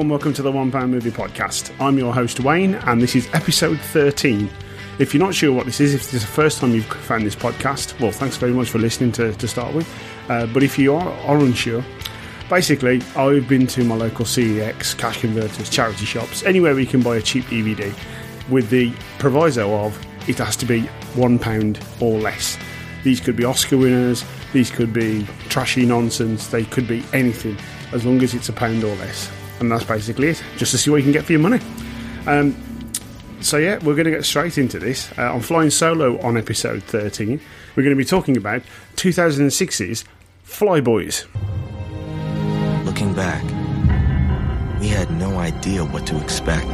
and welcome to the One Pound Movie Podcast. I'm your host Wayne, and this is episode 13. If you're not sure what this is, if this is the first time you've found this podcast, well, thanks very much for listening to, to start with. Uh, but if you are, are unsure, basically, I've been to my local CEX, cash converters, charity shops, anywhere where you can buy a cheap DVD, with the proviso of it has to be £1 or less. These could be Oscar winners, these could be trashy nonsense, they could be anything, as long as it's a pound or less. And that's basically it, just to see what you can get for your money. Um, so, yeah, we're going to get straight into this. Uh, I'm flying solo on episode 13. We're going to be talking about 2006's Flyboys. Looking back, we had no idea what to expect.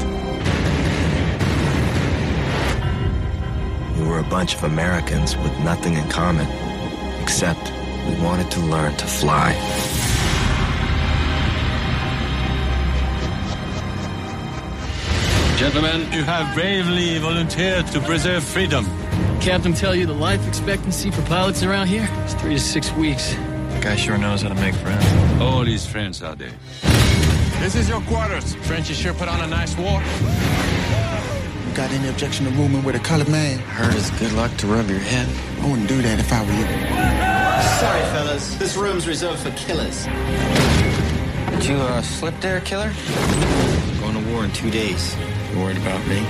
We were a bunch of Americans with nothing in common, except we wanted to learn to fly. Gentlemen, you have bravely volunteered to preserve freedom. Captain tell you the life expectancy for pilots around here is three to six weeks. That guy sure knows how to make friends. All his friends are there. This is your quarters. Frenchies sure put on a nice war. Got any objection to rooming with a colored man? Heard it's good luck to rub your head. I wouldn't do that if I were you. Sorry, fellas. This room's reserved for killers. Did you uh, slip there, killer? Going to war in two days. You worried about me?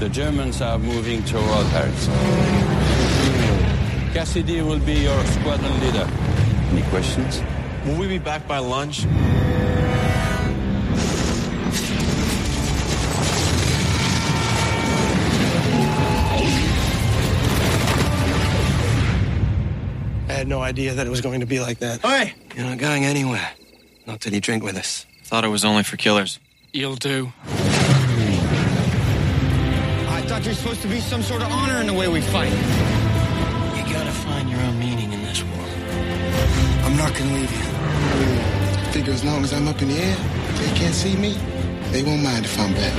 The Germans are moving toward Paris. Cassidy will be your squadron leader. Any questions? Will we be back by lunch? I had no idea that it was going to be like that. Hey! You're not going anywhere. Not till you drink with us. Thought it was only for killers. You'll do. I thought there's supposed to be some sort of honor in the way we fight. You gotta find your own meaning in this war. I'm not gonna leave you. Figure as long as I'm up in the air, they can't see me. They won't mind if I'm back.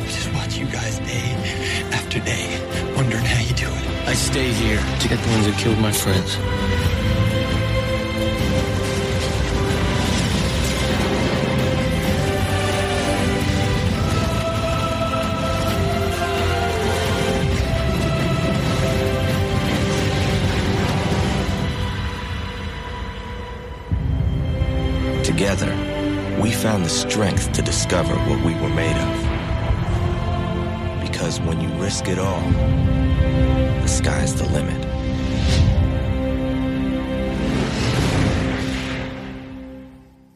I just watch you guys day after day, wondering how you do it. I stay here to get the ones that killed my friends. The strength to discover what we were made of. Because when you risk it all, the sky's the limit.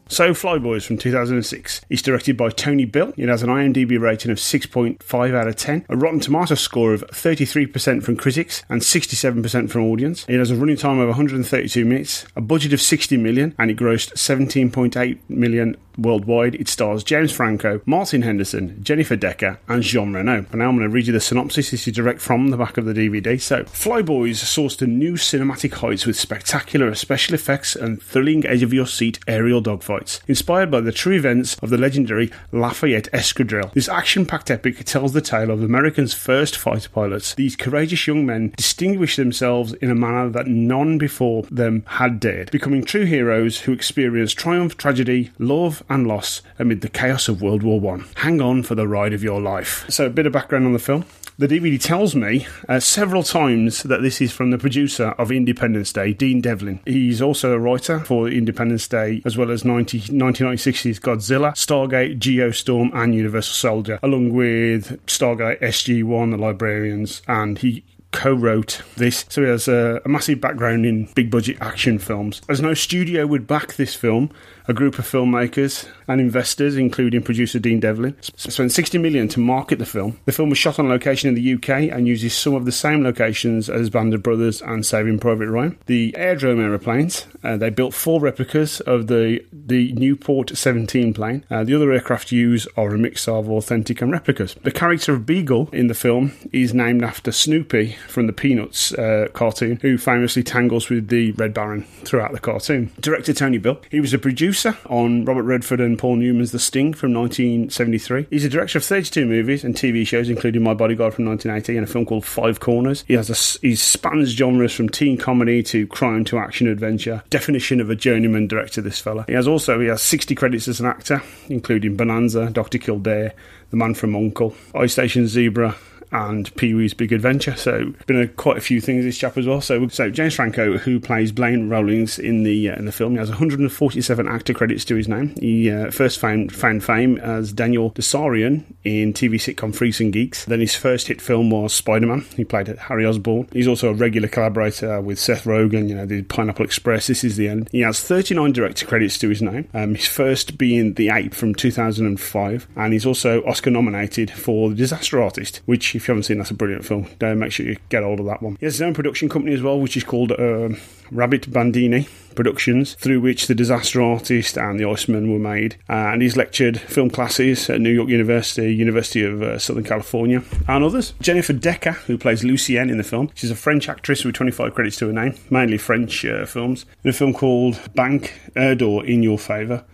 So, Flyboys from 2006 is directed by Tony Bill. It has an IMDb rating of 6.5 out of 10, a Rotten Tomato score of 33% from critics and 67% from audience. It has a running time of 132 minutes, a budget of 60 million, and it grossed 17.8 million worldwide. It stars James Franco, Martin Henderson, Jennifer Decker, and Jean Reno. And now I'm going to read you the synopsis. This is direct from the back of the DVD. So, Flyboys soars to new cinematic heights with spectacular special effects and thrilling edge of your seat aerial dogfights. Inspired by the true events of the legendary Lafayette Escadrille, this action packed epic tells the tale of America's first fighter pilots. These courageous young men distinguish themselves in a manner that none before them had dared, becoming true heroes who experience triumph, tragedy, love, and loss amid the chaos of World War One. Hang on for the ride of your life. So, a bit of background on the film. The DVD tells me uh, several times that this is from the producer of Independence Day, Dean Devlin. He's also a writer for Independence Day, as well as 90, 1960s Godzilla, Stargate, Geostorm, and Universal Soldier, along with Stargate SG1, The Librarians, and he co-wrote this, so he has a, a massive background in big budget action films. As no studio would back this film, a group of filmmakers and investors, including producer Dean Devlin, spent 60 million to market the film. The film was shot on location in the UK and uses some of the same locations as Band of Brothers and Saving Private Ryan. The Airdrome aeroplanes, uh, they built four replicas of the the Nieuport 17 plane. Uh, the other aircraft used are a mix of authentic and replicas. The character of Beagle in the film is named after Snoopy from the Peanuts uh, cartoon, who famously tangles with the Red Baron throughout the cartoon. Director Tony Bill, he was a producer producer on Robert Redford and Paul Newman's The Sting from 1973. He's a director of 32 movies and TV shows, including My Bodyguard from 1980 and a film called Five Corners. He has a, he spans genres from teen comedy to crime to action adventure. Definition of a journeyman director, this fella. He has also he has 60 credits as an actor, including Bonanza, Dr. Kildare, The Man from Uncle, Ice Station Zebra, and Pee Wee's Big Adventure. So been a, quite a few things this chap as well. So so James Franco, who plays Blaine Rawlings in the uh, in the film, he has 147 actor credits to his name. He uh, first found found fame as Daniel Desario in TV sitcom Freaks and Geeks. Then his first hit film was Spider Man. He played Harry Osborn. He's also a regular collaborator with Seth Rogen. You know, the Pineapple Express. This is the end. He has 39 director credits to his name. Um, his first being The Ape from 2005, and he's also Oscar nominated for The Disaster Artist, which if you haven't seen, that's a brilliant film. Uh, make sure you get hold of that one. He has his own production company as well, which is called uh, Rabbit Bandini Productions, through which The Disaster Artist and The Iceman were made. Uh, and he's lectured film classes at New York University, University of uh, Southern California, and others. Jennifer Decker, who plays Lucienne in the film, she's a French actress with 25 credits to her name, mainly French uh, films. In a film called Bank Error in Your Favour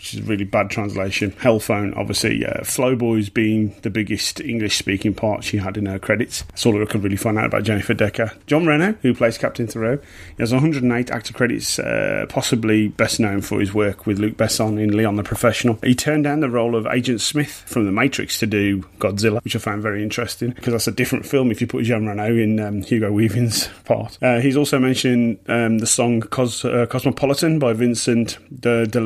which is a really bad translation. Hellphone, obviously, uh, Flyboys being the biggest English speaking part she had in her credits. That's all I could really find out about Jennifer Decker. Jean Reno, who plays Captain Thoreau, he has 108 actor credits, uh, possibly best known for his work with Luc Besson in Leon the Professional. He turned down the role of Agent Smith from The Matrix to do Godzilla, which I found very interesting because that's a different film if you put Jean Reno in um, Hugo Weaving's part. Uh, he's also mentioned um, the song Cos- uh, Cosmopolitan by Vincent de, de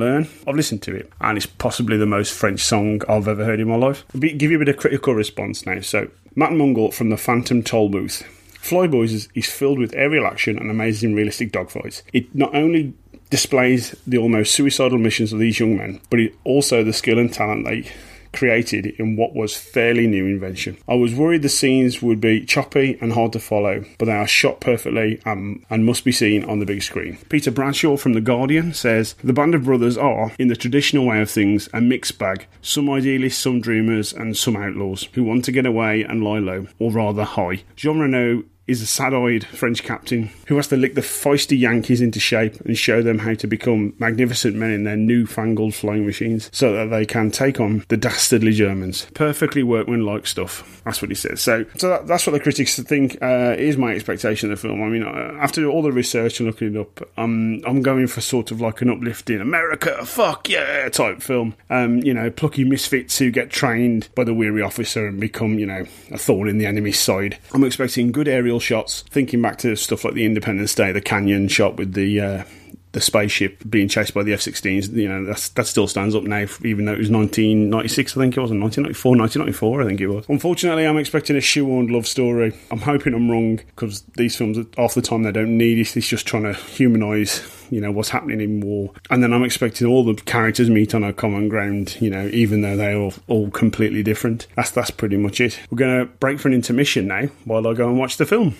I've listened to it, and it's possibly the most French song I've ever heard in my life. Give you a bit of critical response now. So, Matt Mungle from the Phantom Toll Booth. Flyboys is, is filled with aerial action and amazing realistic dogfights. It not only displays the almost suicidal missions of these young men, but it also the skill and talent they created in what was fairly new invention. I was worried the scenes would be choppy and hard to follow, but they are shot perfectly um, and must be seen on the big screen. Peter Bradshaw from The Guardian says The band of brothers are, in the traditional way of things, a mixed bag. Some idealists, some dreamers, and some outlaws who want to get away and lie low, or rather high. Jean Reno is a sad-eyed French captain who has to lick the feisty Yankees into shape and show them how to become magnificent men in their newfangled flying machines so that they can take on the dastardly Germans. Perfectly workmanlike stuff. That's what he says. So, so that, that's what the critics think uh, is my expectation of the film. I mean, uh, after all the research and looking it up, um, I'm going for sort of like an uplifting America, fuck yeah type film. Um, you know, plucky misfits who get trained by the weary officer and become, you know, a thorn in the enemy's side. I'm expecting good aerial shots. Thinking back to stuff like the Independence Day, the canyon shot with the uh, the spaceship being chased by the F-16s, you know, that still stands up now, even though it was 1996, I think it was, 1994, 1994, I think it was. Unfortunately, I'm expecting a shoehorned love story. I'm hoping I'm wrong, because these films, half the time, they don't need it. It's just trying to humanise you know what's happening in war and then i'm expecting all the characters meet on a common ground you know even though they're all, all completely different that's that's pretty much it we're going to break for an intermission now while i go and watch the film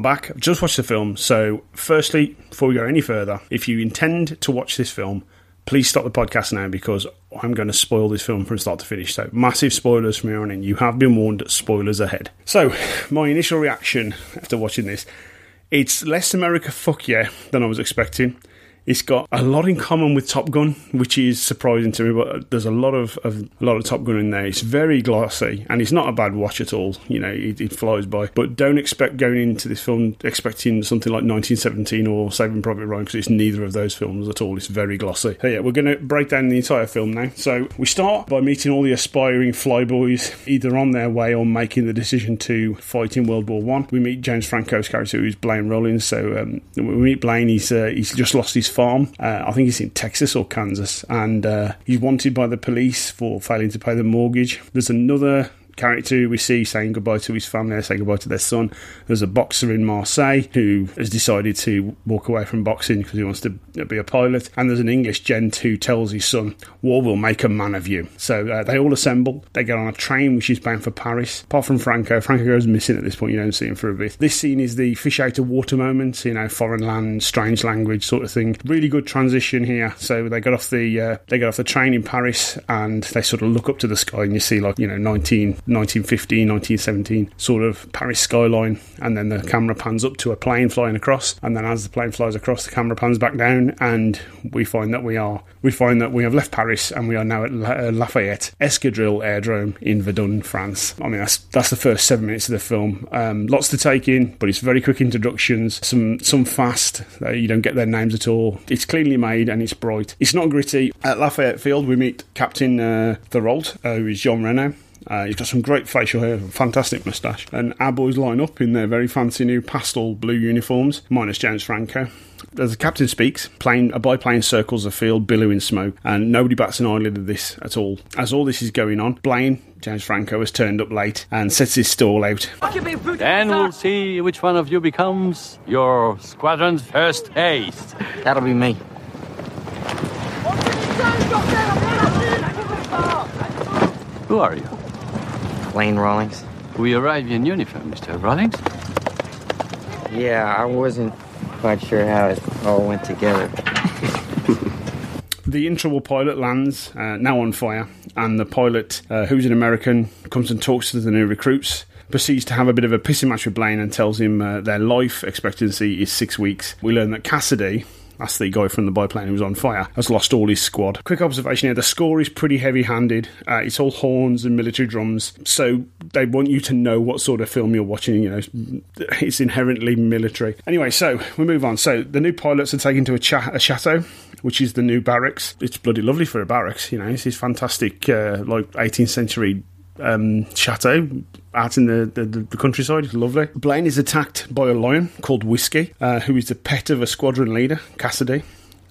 I'm back. I've just watched the film. So, firstly, before we go any further, if you intend to watch this film, please stop the podcast now because I'm going to spoil this film from start to finish. So, massive spoilers from here on in. You have been warned, spoilers ahead. So, my initial reaction after watching this it's less America fuck yeah than I was expecting. It's got a lot in common with Top Gun, which is surprising to me. But there's a lot of, of a lot of Top Gun in there. It's very glossy, and it's not a bad watch at all. You know, it, it flies by. But don't expect going into this film expecting something like 1917 or Saving Private Ryan because it's neither of those films at all. It's very glossy. So yeah, we're going to break down the entire film now. So we start by meeting all the aspiring flyboys, either on their way or making the decision to fight in World War One. We meet James Franco's character, who's Blaine Rawlings. So um, we meet Blaine. He's uh, he's just lost his farm. Uh, I think he's in Texas or Kansas, and uh, he's wanted by the police for failing to pay the mortgage. There's another character we see saying goodbye to his family, saying goodbye to their son. There's a boxer in Marseille who has decided to walk away from boxing because he wants to be a pilot. And there's an English gent who tells his son, War will make a man of you. So uh, they all assemble. They get on a train which is bound for Paris. Apart from Franco, Franco goes missing at this point. You don't see him for a bit. This scene is the fish out of water moment, you know, foreign land, strange language sort of thing. Really good transition here. So they get off the uh, they get off the train in Paris and they sort of look up to the sky and you see like you know 19 1915, 1917 sort of Paris skyline, and then the camera pans up to a plane flying across, and then as the plane flies across, the camera pans back down, and we find that we are we find that we have left Paris and we are now at La- uh, Lafayette Escadrille Aerodrome in Verdun, France. I mean, that's that's the first seven minutes of the film. Um, lots to take in, but it's very quick introductions. Some some fast. Uh, you don't get their names at all. It's cleanly made and it's bright. It's not gritty. At Lafayette Field, we meet Captain uh, uh, who is Jean Reno. Uh, he's got some great facial hair, fantastic moustache, and our boys line up in their very fancy new pastel blue uniforms, minus James Franco. As the captain speaks, plane, a biplane circles the field, billowing smoke, and nobody bats an eyelid at this at all. As all this is going on, Blaine, James Franco, has turned up late and sets his stall out. Then we'll see which one of you becomes your squadron's first ace. That'll be me. Who are you? Lane Rawlings. We arrive in uniform, Mr. Rawlings. Yeah, I wasn't quite sure how it all went together. The Introuble pilot lands, uh, now on fire, and the pilot, uh, who's an American, comes and talks to the new recruits. Proceeds to have a bit of a pissing match with Blaine and tells him uh, their life expectancy is six weeks. We learn that Cassidy, that's the guy from the biplane who was on fire, has lost all his squad. Quick observation here the score is pretty heavy handed. Uh, it's all horns and military drums, so they want you to know what sort of film you're watching. You know, it's inherently military. Anyway, so we move on. So the new pilots are taken to a, cha- a chateau. Which is the new barracks. It's bloody lovely for a barracks, you know. This is fantastic, uh, like 18th century um, chateau out in the, the, the countryside. It's lovely. Blaine is attacked by a lion called Whiskey, uh, who is the pet of a squadron leader, Cassidy.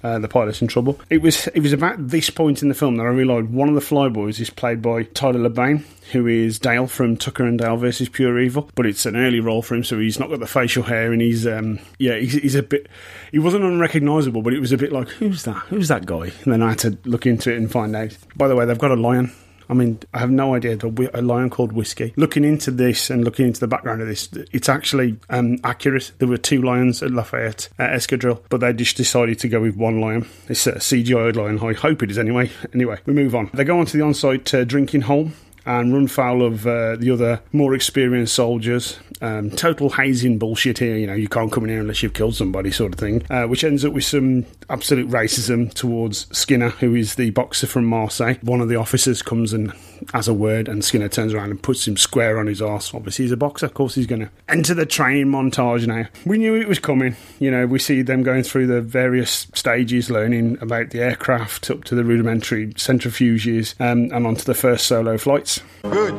Uh, the pilot's in trouble. It was it was about this point in the film that I realised one of the flyboys is played by Tyler Labine, who is Dale from Tucker and Dale versus Pure Evil. But it's an early role for him, so he's not got the facial hair, and he's um, yeah, he's, he's a bit. He wasn't unrecognisable, but it was a bit like who's that? Who's that guy? And then I had to look into it and find out. By the way, they've got a lion I mean, I have no idea. A lion called Whiskey. Looking into this and looking into the background of this, it's actually um, accurate. There were two lions at Lafayette at Escadrille, but they just decided to go with one lion. It's a CGI lion. I hope it is anyway. Anyway, we move on. They go on to the on-site uh, drinking hole and run foul of uh, the other more experienced soldiers. Um, total hazing bullshit here. You know, you can't come in here unless you've killed somebody, sort of thing. Uh, which ends up with some absolute racism towards Skinner, who is the boxer from Marseille. One of the officers comes and has a word, and Skinner turns around and puts him square on his ass. Obviously, he's a boxer. Of course, he's going to enter the training montage now. We knew it was coming. You know, we see them going through the various stages, learning about the aircraft up to the rudimentary centrifuges um, and onto the first solo flights. Good.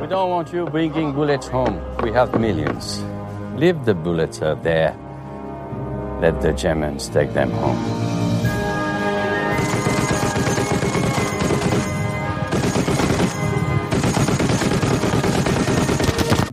We don't want you bringing bullets home. We have millions. Leave the bullets out there. Let the Germans take them home.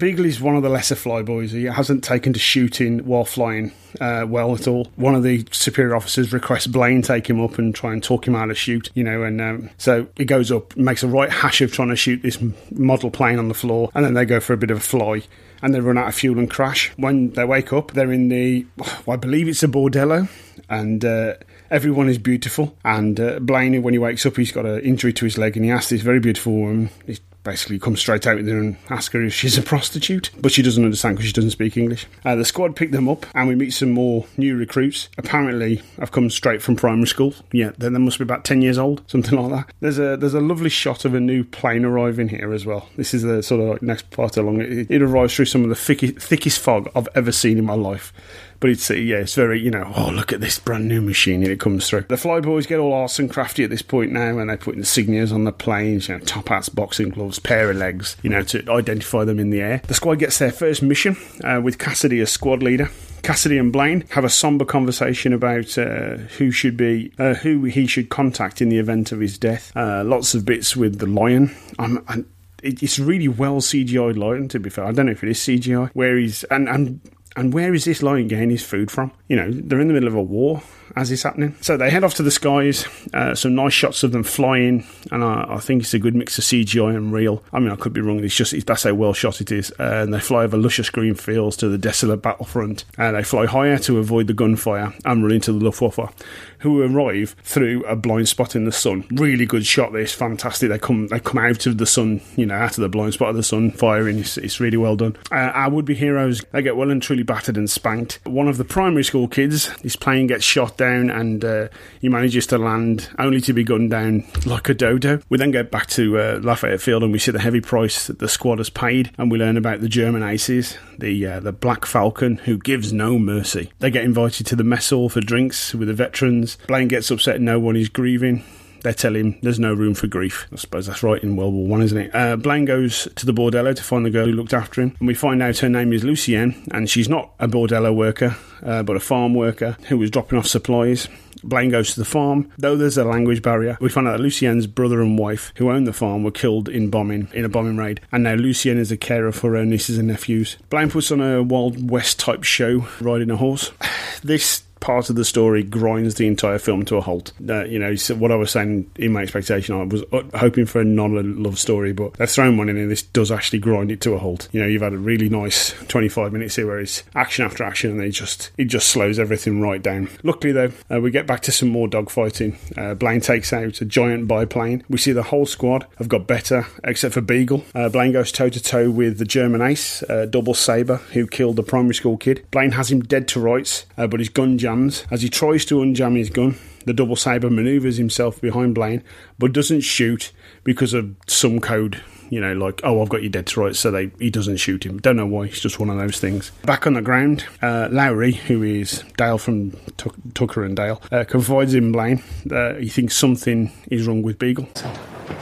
Beagle is one of the lesser flyboys. He hasn't taken to shooting while flying uh, well at all. One of the superior officers requests Blaine take him up and try and talk him out of shoot, you know, and um, so he goes up, makes a right hash of trying to shoot this model plane on the floor, and then they go for a bit of a fly. And they run out of fuel and crash. When they wake up, they're in the, well, I believe it's a bordello, and uh, everyone is beautiful. And uh, Blaine, when he wakes up, he's got an injury to his leg, and he asks this very beautiful woman, he basically comes straight out her and asks her if she's a prostitute, but she doesn't understand because she doesn't speak English. Uh, the squad pick them up, and we meet some more new recruits. Apparently, I've come straight from primary school. Yeah, then they must be about ten years old, something like that. There's a there's a lovely shot of a new plane arriving here as well. This is the sort of like next part along. It, it arrives through some of the thickest fog I've ever seen in my life. But it's uh, yeah, it's very you know. Oh, look at this brand new machine, and it comes through. The flyboys get all arse and crafty at this point now, and they put insignias on the planes, you know, top hats, boxing gloves, pair of legs, you know, to identify them in the air. The squad gets their first mission uh, with Cassidy as squad leader. Cassidy and Blaine have a somber conversation about uh, who should be uh, who he should contact in the event of his death. Uh, lots of bits with the lion. I'm, I'm, it's really well CGI'd lion. To be fair, I don't know if it is CGI. Where he's and and and where is this lion getting his food from? You know, they're in the middle of a war as it's happening. So they head off to the skies. Uh, some nice shots of them flying, and I, I, think it's a good mix of CGI and real. I mean, I could be wrong. It's just it's, that's how well shot it is. Uh, and they fly over luscious green fields to the desolate battlefront. Uh, they fly higher to avoid the gunfire and run into the Luftwaffe, who arrive through a blind spot in the sun. Really good shot. This fantastic. They come they come out of the sun, you know, out of the blind spot of the sun, firing. It's, it's really well done. Uh, our would be heroes they get well and truly battered and spanked. One of the primary school kids, his plane gets shot down and uh, he manages to land only to be gunned down like a dodo. We then get back to uh, Lafayette Field and we see the heavy price that the squad has paid and we learn about the German aces, the, uh, the Black Falcon, who gives no mercy. They get invited to the mess hall for drinks with the veterans. Blaine gets upset no one is grieving they tell him there's no room for grief. I suppose that's right in World War One, isn't it? Uh, Blaine goes to the bordello to find the girl who looked after him, and we find out her name is Lucienne, and she's not a bordello worker, uh, but a farm worker who was dropping off supplies. Blaine goes to the farm. Though there's a language barrier, we find out that Lucienne's brother and wife, who owned the farm, were killed in bombing in a bombing raid, and now Lucienne is a carer for her nieces and nephews. Blaine puts on a Wild West type show, riding a horse. This part of the story grinds the entire film to a halt. Uh, you know, so what I was saying in my expectation, I was uh, hoping for a non-love story, but they've thrown one in, and this does actually grind it to a halt. You know, you've had a really nice 25 minutes here where it's action after action, and it just it just slows everything right down. Luckily, though, uh, we get back to some more dogfighting. Uh, Blaine takes out a giant biplane. We see the whole squad have got better, except for Beagle. Uh, Blaine goes toe to toe with the German ace, uh, Double Saber, who killed the primary school kid. Blaine has him dead to rights, but his gun jams as he tries to unjam his gun. The double saber maneuvers himself behind Blaine, but doesn't shoot because of some code. You know, like oh, I've got you dead to rights, so they, he doesn't shoot him. Don't know why. It's just one of those things. Back on the ground, uh, Lowry, who is Dale from Tuck- Tucker and Dale, uh, confides in Blaine. Uh, he thinks something is wrong with Beagle.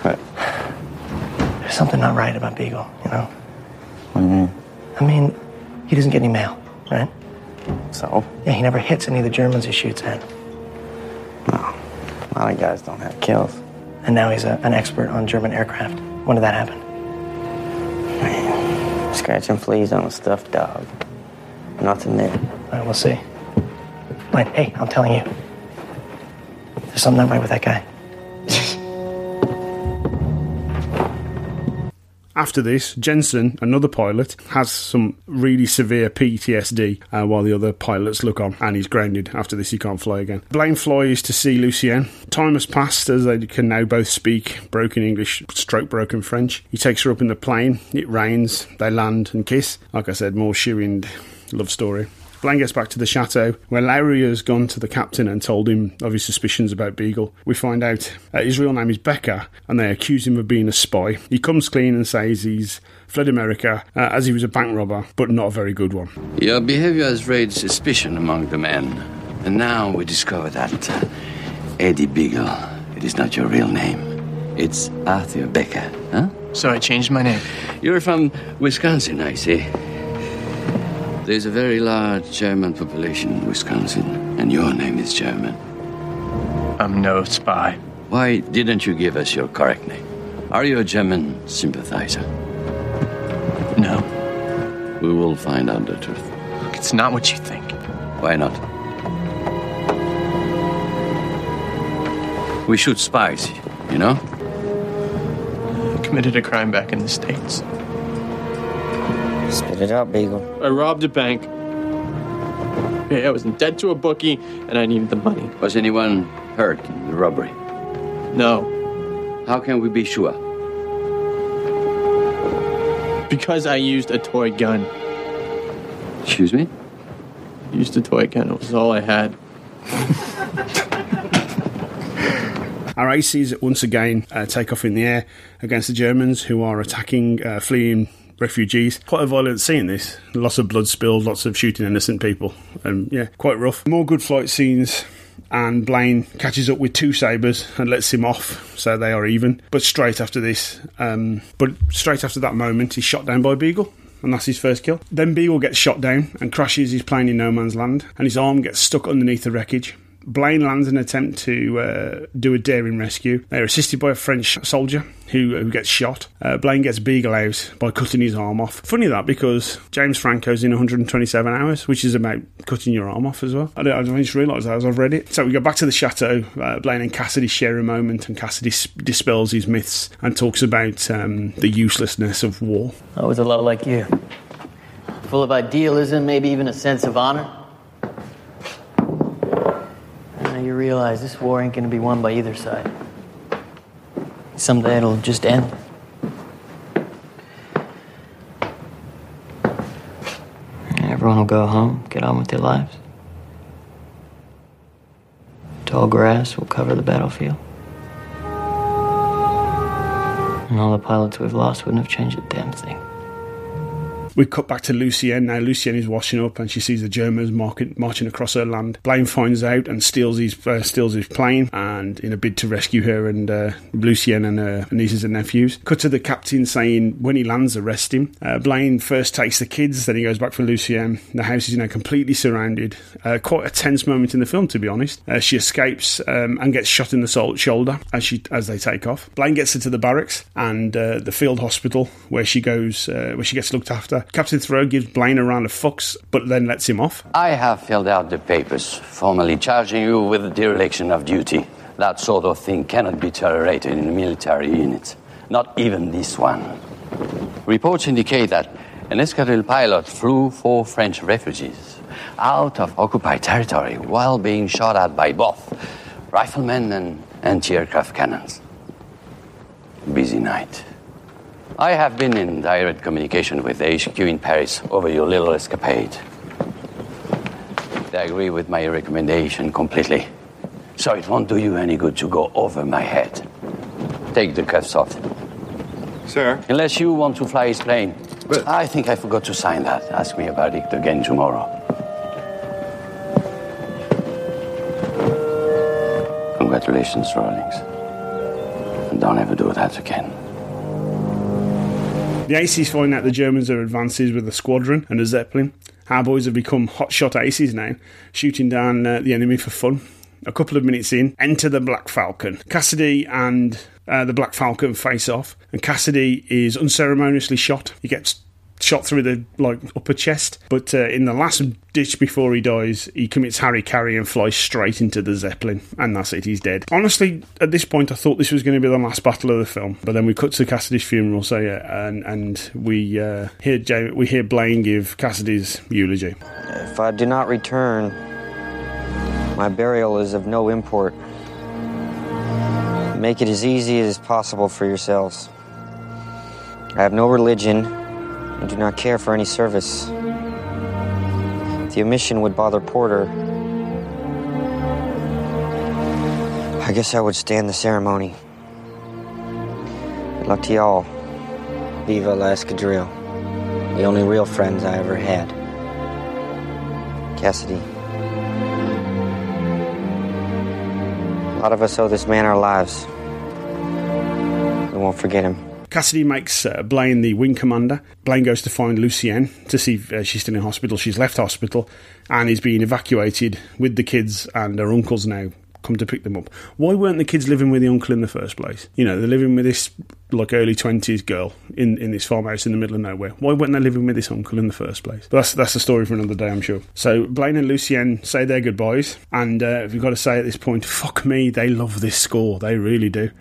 What? There's something not right about Beagle. You know. What do you mean? I mean, he doesn't get any mail, right? So? Yeah, he never hits any of the Germans he shoots at. No. A lot of guys don't have kills. And now he's a, an expert on German aircraft. When did that happen? Man, scratching fleas on a stuffed dog. Nothing there. All right, we'll see. But hey, I'm telling you, there's something not right with that guy. After this, Jensen, another pilot, has some really severe PTSD uh, while the other pilots look on, and he's grounded. After this, he can't fly again. Blaine flies to see Lucienne. Time has passed as they can now both speak broken English, stroke broken French. He takes her up in the plane. It rains. They land and kiss. Like I said, more shoe love story. Blaine gets back to the chateau, where Lowry has gone to the captain and told him of his suspicions about Beagle. We find out uh, his real name is Becker, and they accuse him of being a spy. He comes clean and says he's fled America uh, as he was a bank robber, but not a very good one. Your behavior has raised suspicion among the men, and now we discover that uh, Eddie Beagle, it is not your real name. It's Arthur Becker, huh? So I changed my name. You're from Wisconsin, I see. There's a very large German population in Wisconsin, and your name is German. I'm no spy. Why didn't you give us your correct name? Are you a German sympathizer? No. We will find out the truth. Look, it's not what you think. Why not? We shoot spies, you know? I committed a crime back in the States. Spit it out, Beagle. I robbed a bank. Okay, I was in debt to a bookie, and I needed the money. Was anyone hurt in the robbery? No, How can we be sure? because I used a toy gun. Excuse me? Used a toy gun. It was all I had. Our aces once again uh, take off in the air against the Germans who are attacking uh, fleeing refugees. Quite a violent scene, this. Lots of blood spilled, lots of shooting innocent people. And yeah, quite rough. More good fight scenes. And Blaine catches up with two sabres and lets him off, so they are even. But straight after this, um, but straight after that moment, he's shot down by Beagle and that's his first kill. Then Beagle gets shot down and crashes his plane in no man's land, and his arm gets stuck underneath the wreckage. Blaine lands an attempt to uh, do a daring rescue. They're assisted by a French soldier who, who gets shot. Uh, Blaine gets Beagle out by cutting his arm off. Funny that because James Franco's in 127 hours, which is about cutting your arm off as well. I, I just realised that as I've read it. So we go back to the chateau. Uh, Blaine and Cassidy share a moment, and Cassidy dispels his myths and talks about um, the uselessness of war. I was a lot like you. Full of idealism, maybe even a sense of honor. And now you realize this war ain't gonna be won by either side. Someday it'll just end. Everyone will go home, get on with their lives. Tall grass will cover the battlefield. And all the pilots we've lost wouldn't have changed a damn thing. We cut back to Lucienne. Now Lucienne is washing up, and she sees the Germans market, marching across her land. Blaine finds out and steals his uh, steals his plane, and in a bid to rescue her and uh, Lucienne and her nieces and nephews. Cut to the captain saying when he lands, arrest him. Uh, Blaine first takes the kids, then he goes back for Lucienne. The house is now completely surrounded. Uh, quite a tense moment in the film, to be honest. She escapes um, and gets shot in the sol- shoulder as she as they take off. Blaine gets her to the barracks and uh, the field hospital where she goes, uh, where she gets looked after. Captain Thoreau gives Blaine a round of fucks, but then lets him off. I have filled out the papers, formally charging you with dereliction of duty. That sort of thing cannot be tolerated in a military unit. Not even this one. Reports indicate that an escadrille pilot flew four French refugees out of occupied territory while being shot at by both riflemen and anti aircraft cannons. Busy night. I have been in direct communication with the HQ in Paris over your little escapade. They agree with my recommendation completely. So it won't do you any good to go over my head. Take the cuffs off. Sir? Unless you want to fly his plane. But I think I forgot to sign that. Ask me about it again tomorrow. Congratulations, Rawlings. And don't ever do that again. The aces find out the Germans are advances with a squadron and a Zeppelin. Our boys have become hotshot aces now, shooting down uh, the enemy for fun. A couple of minutes in, enter the Black Falcon. Cassidy and uh, the Black Falcon face off, and Cassidy is unceremoniously shot. He gets shot through the like upper chest, but uh, in the last ditch before he dies, he commits Harry Carry and flies straight into the Zeppelin, and that's it. He's dead. Honestly, at this point, I thought this was going to be the last battle of the film, but then we cut to Cassidy's funeral, so yeah, and and we uh, hear Jay, we hear Blaine give Cassidy's eulogy. If I do not return, my burial is of no import. Make it as easy as possible for yourselves. I have no religion and do not care for any service. The omission would bother Porter, I guess I would stand the ceremony. Good luck to y'all. Viva la Escadrille. The only real friends I ever had. Cassidy. A lot of us owe this man our lives. We won't forget him. Cassidy makes uh, Blaine the wing commander. Blaine goes to find Lucienne to see if uh, she's still in hospital. She's left hospital and is being evacuated with the kids and her uncles now come to pick them up. Why weren't the kids living with the uncle in the first place? You know, they're living with this like early twenties girl in, in this farmhouse in the middle of nowhere. Why weren't they living with this uncle in the first place? But that's that's a story for another day, I'm sure. So Blaine and Lucienne say their goodbyes, and uh, we've got to say at this point, fuck me, they love this score. They really do.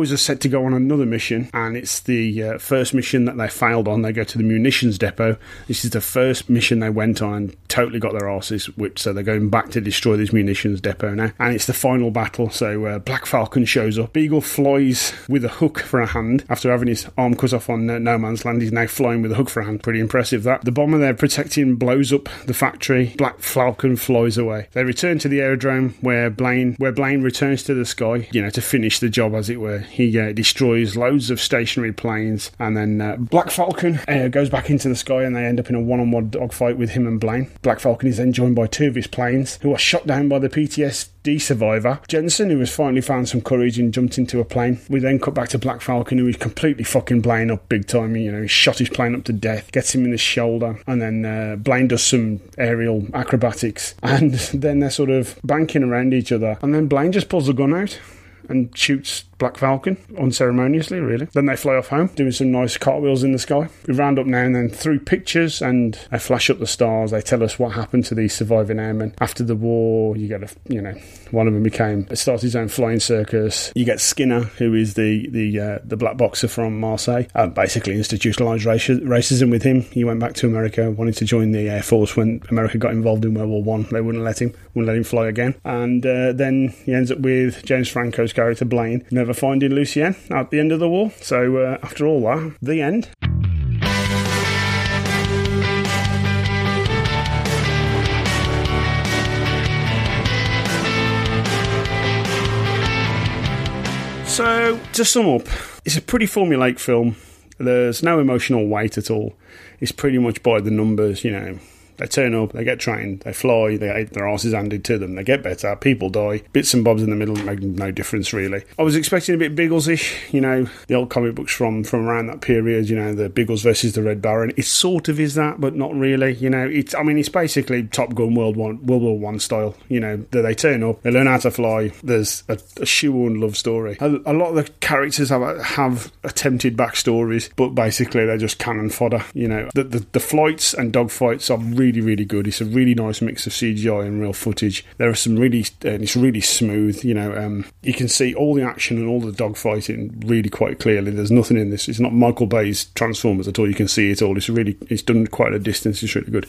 Flyboys are set to go on another mission, and it's the uh, first mission that they failed on. They go to the munitions depot. This is the first mission they went on and totally got their asses whipped, so they're going back to destroy this munitions depot now. And it's the final battle, so uh, Black Falcon shows up. Beagle flies with a hook for a hand after having his arm cut off on uh, No Man's Land. He's now flying with a hook for a hand. Pretty impressive that. The bomber they're protecting blows up the factory. Black Falcon flies away. They return to the aerodrome where Blaine, where Blaine returns to the sky, you know, to finish the job, as it were. He uh, destroys loads of stationary planes, and then uh, Black Falcon uh, goes back into the sky, and they end up in a one-on-one dogfight with him and Blaine. Black Falcon is then joined by two of his planes, who are shot down by the PTSD survivor Jensen, who has finally found some courage and jumped into a plane. We then cut back to Black Falcon, who is completely fucking Blaine up big time. You know, he shot his plane up to death, gets him in the shoulder, and then uh, Blaine does some aerial acrobatics, and then they're sort of banking around each other, and then Blaine just pulls a gun out and shoots Black Falcon unceremoniously, really. Then they fly off home, doing some nice cartwheels in the sky. We round up now and then through pictures and they flash up the stars. They tell us what happened to these surviving airmen after the war. You get a, you know, one of them became started his own flying circus. You get Skinner, who is the the uh, the black boxer from Marseille. Uh, basically, institutionalized racism with him. He went back to America, wanted to join the air force when America got involved in World War One. They wouldn't let him, wouldn't let him fly again. And uh, then he ends up with James Franco's character Blaine, never finding Lucienne at the end of the war. So uh, after all that, the end. So, to sum up, it's a pretty formulaic film. There's no emotional weight at all. It's pretty much by the numbers, you know. They turn up, they get trained, they fly, they get their asses handed to them, they get better, people die, bits and bobs in the middle make no difference really. I was expecting a bit Biggles-ish, you know, the old comic books from from around that period, you know, the Biggles versus the Red Baron. It sort of is that, but not really. You know, it's I mean, it's basically Top Gun World One, World War One style. You know, that they turn up, they learn how to fly. There's a, a shoehorn love story. A, a, lot of the characters have have attempted backstories, but basically they're just cannon fodder. You know, the the, the flights and dogfights are really really really good. It's a really nice mix of CGI and real footage. There are some really and it's really smooth. You know, um, you can see all the action and all the dogfighting really quite clearly. There's nothing in this. It's not Michael Bay's Transformers at all. You can see it all. It's really it's done quite a distance. It's really good.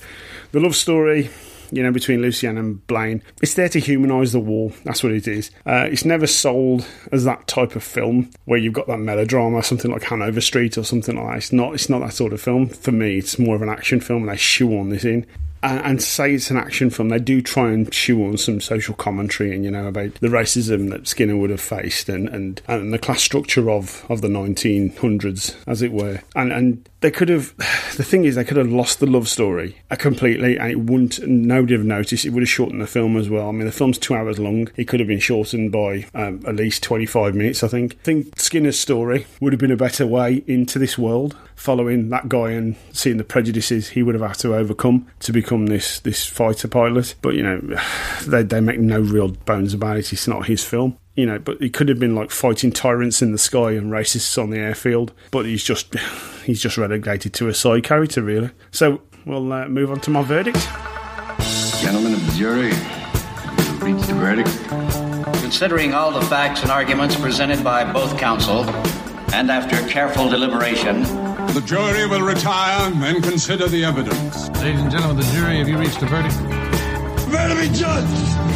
The love story you know, between Lucienne and Blaine. It's there to humanise the war. That's what it is. Uh, it's never sold as that type of film where you've got that melodrama, something like Hanover Street or something like that. It's not. It's not that sort of film. For me, it's more of an action film, and they shoehorn this in and, and, say it's an action film, they do try and chew on some social commentary and you know about the racism that Skinner would have faced and and, and the class structure of, of the 1900s, as it were. And and they could have. The thing is, they could have lost the love story completely, and it wouldn't. Nobody would have noticed. It would have shortened the film as well. I mean, the film's two hours long. It could have been shortened by um, at least 25 minutes. I think. I think Skinner's story would have been a better way into this world, following that guy and seeing the prejudices he would have had to overcome to become this this fighter pilot. But you know, they they make no real bones about it. It's not his film you know, but it could have been like fighting tyrants in the sky and racists on the airfield. But he's just he's just relegated to a side character, really. So we'll uh, move on to my verdict. Gentlemen of the jury, reach the verdict. Considering all the facts and arguments presented by both counsel, and after careful deliberation, the jury will retire and consider the evidence. Ladies and gentlemen the jury, have you reached a verdict? Prepare to be judged.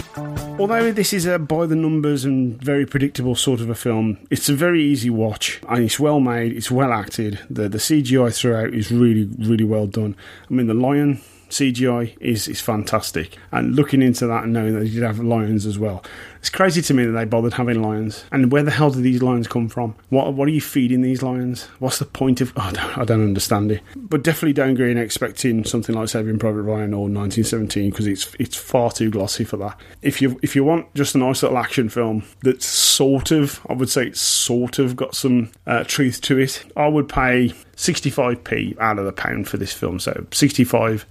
Although this is a by the numbers and very predictable sort of a film, it's a very easy watch and it's well made, it's well acted. The the CGI throughout is really really well done. I mean the lion CGI is is fantastic. And looking into that and knowing that they did have lions as well, it's crazy to me that they bothered having lions. And where the hell do these lions come from? What what are you feeding these lions? What's the point of? Oh, I, don't, I don't understand it. But definitely don't go in expecting something like Saving Private Ryan or 1917 because it's it's far too glossy for that. If you if you want just a nice little action film that's sort of, I would say it's sort of got some uh, truth to it, I would pay 65p out of the pound for this film. So 65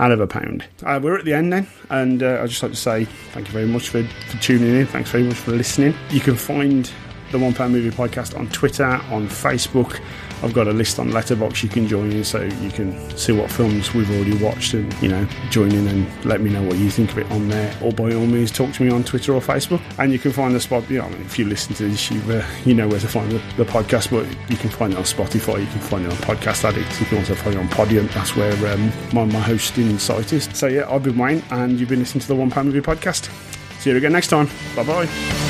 out of a pound. Uh, we're at the end then, and uh, I'd just like to say thank you very much for, for tuning in. Thanks very much for listening. You can find the One Pound Movie Podcast on Twitter, on Facebook, I've got a list on Letterboxd you can join in, so you can see what films we've already watched, and you know, join in and let me know what you think of it on there. Or by all means, talk to me on Twitter or Facebook. And you can find the spot. You know, if you listen to this, you uh, you know where to find the, the podcast. But you can find it on Spotify. You can find it on Podcast Addict. You can also find it on Podium. That's where um, my my hosting site is. So yeah, I've been Wayne, and you've been listening to the One Pound Movie Podcast. See you again next time. Bye bye.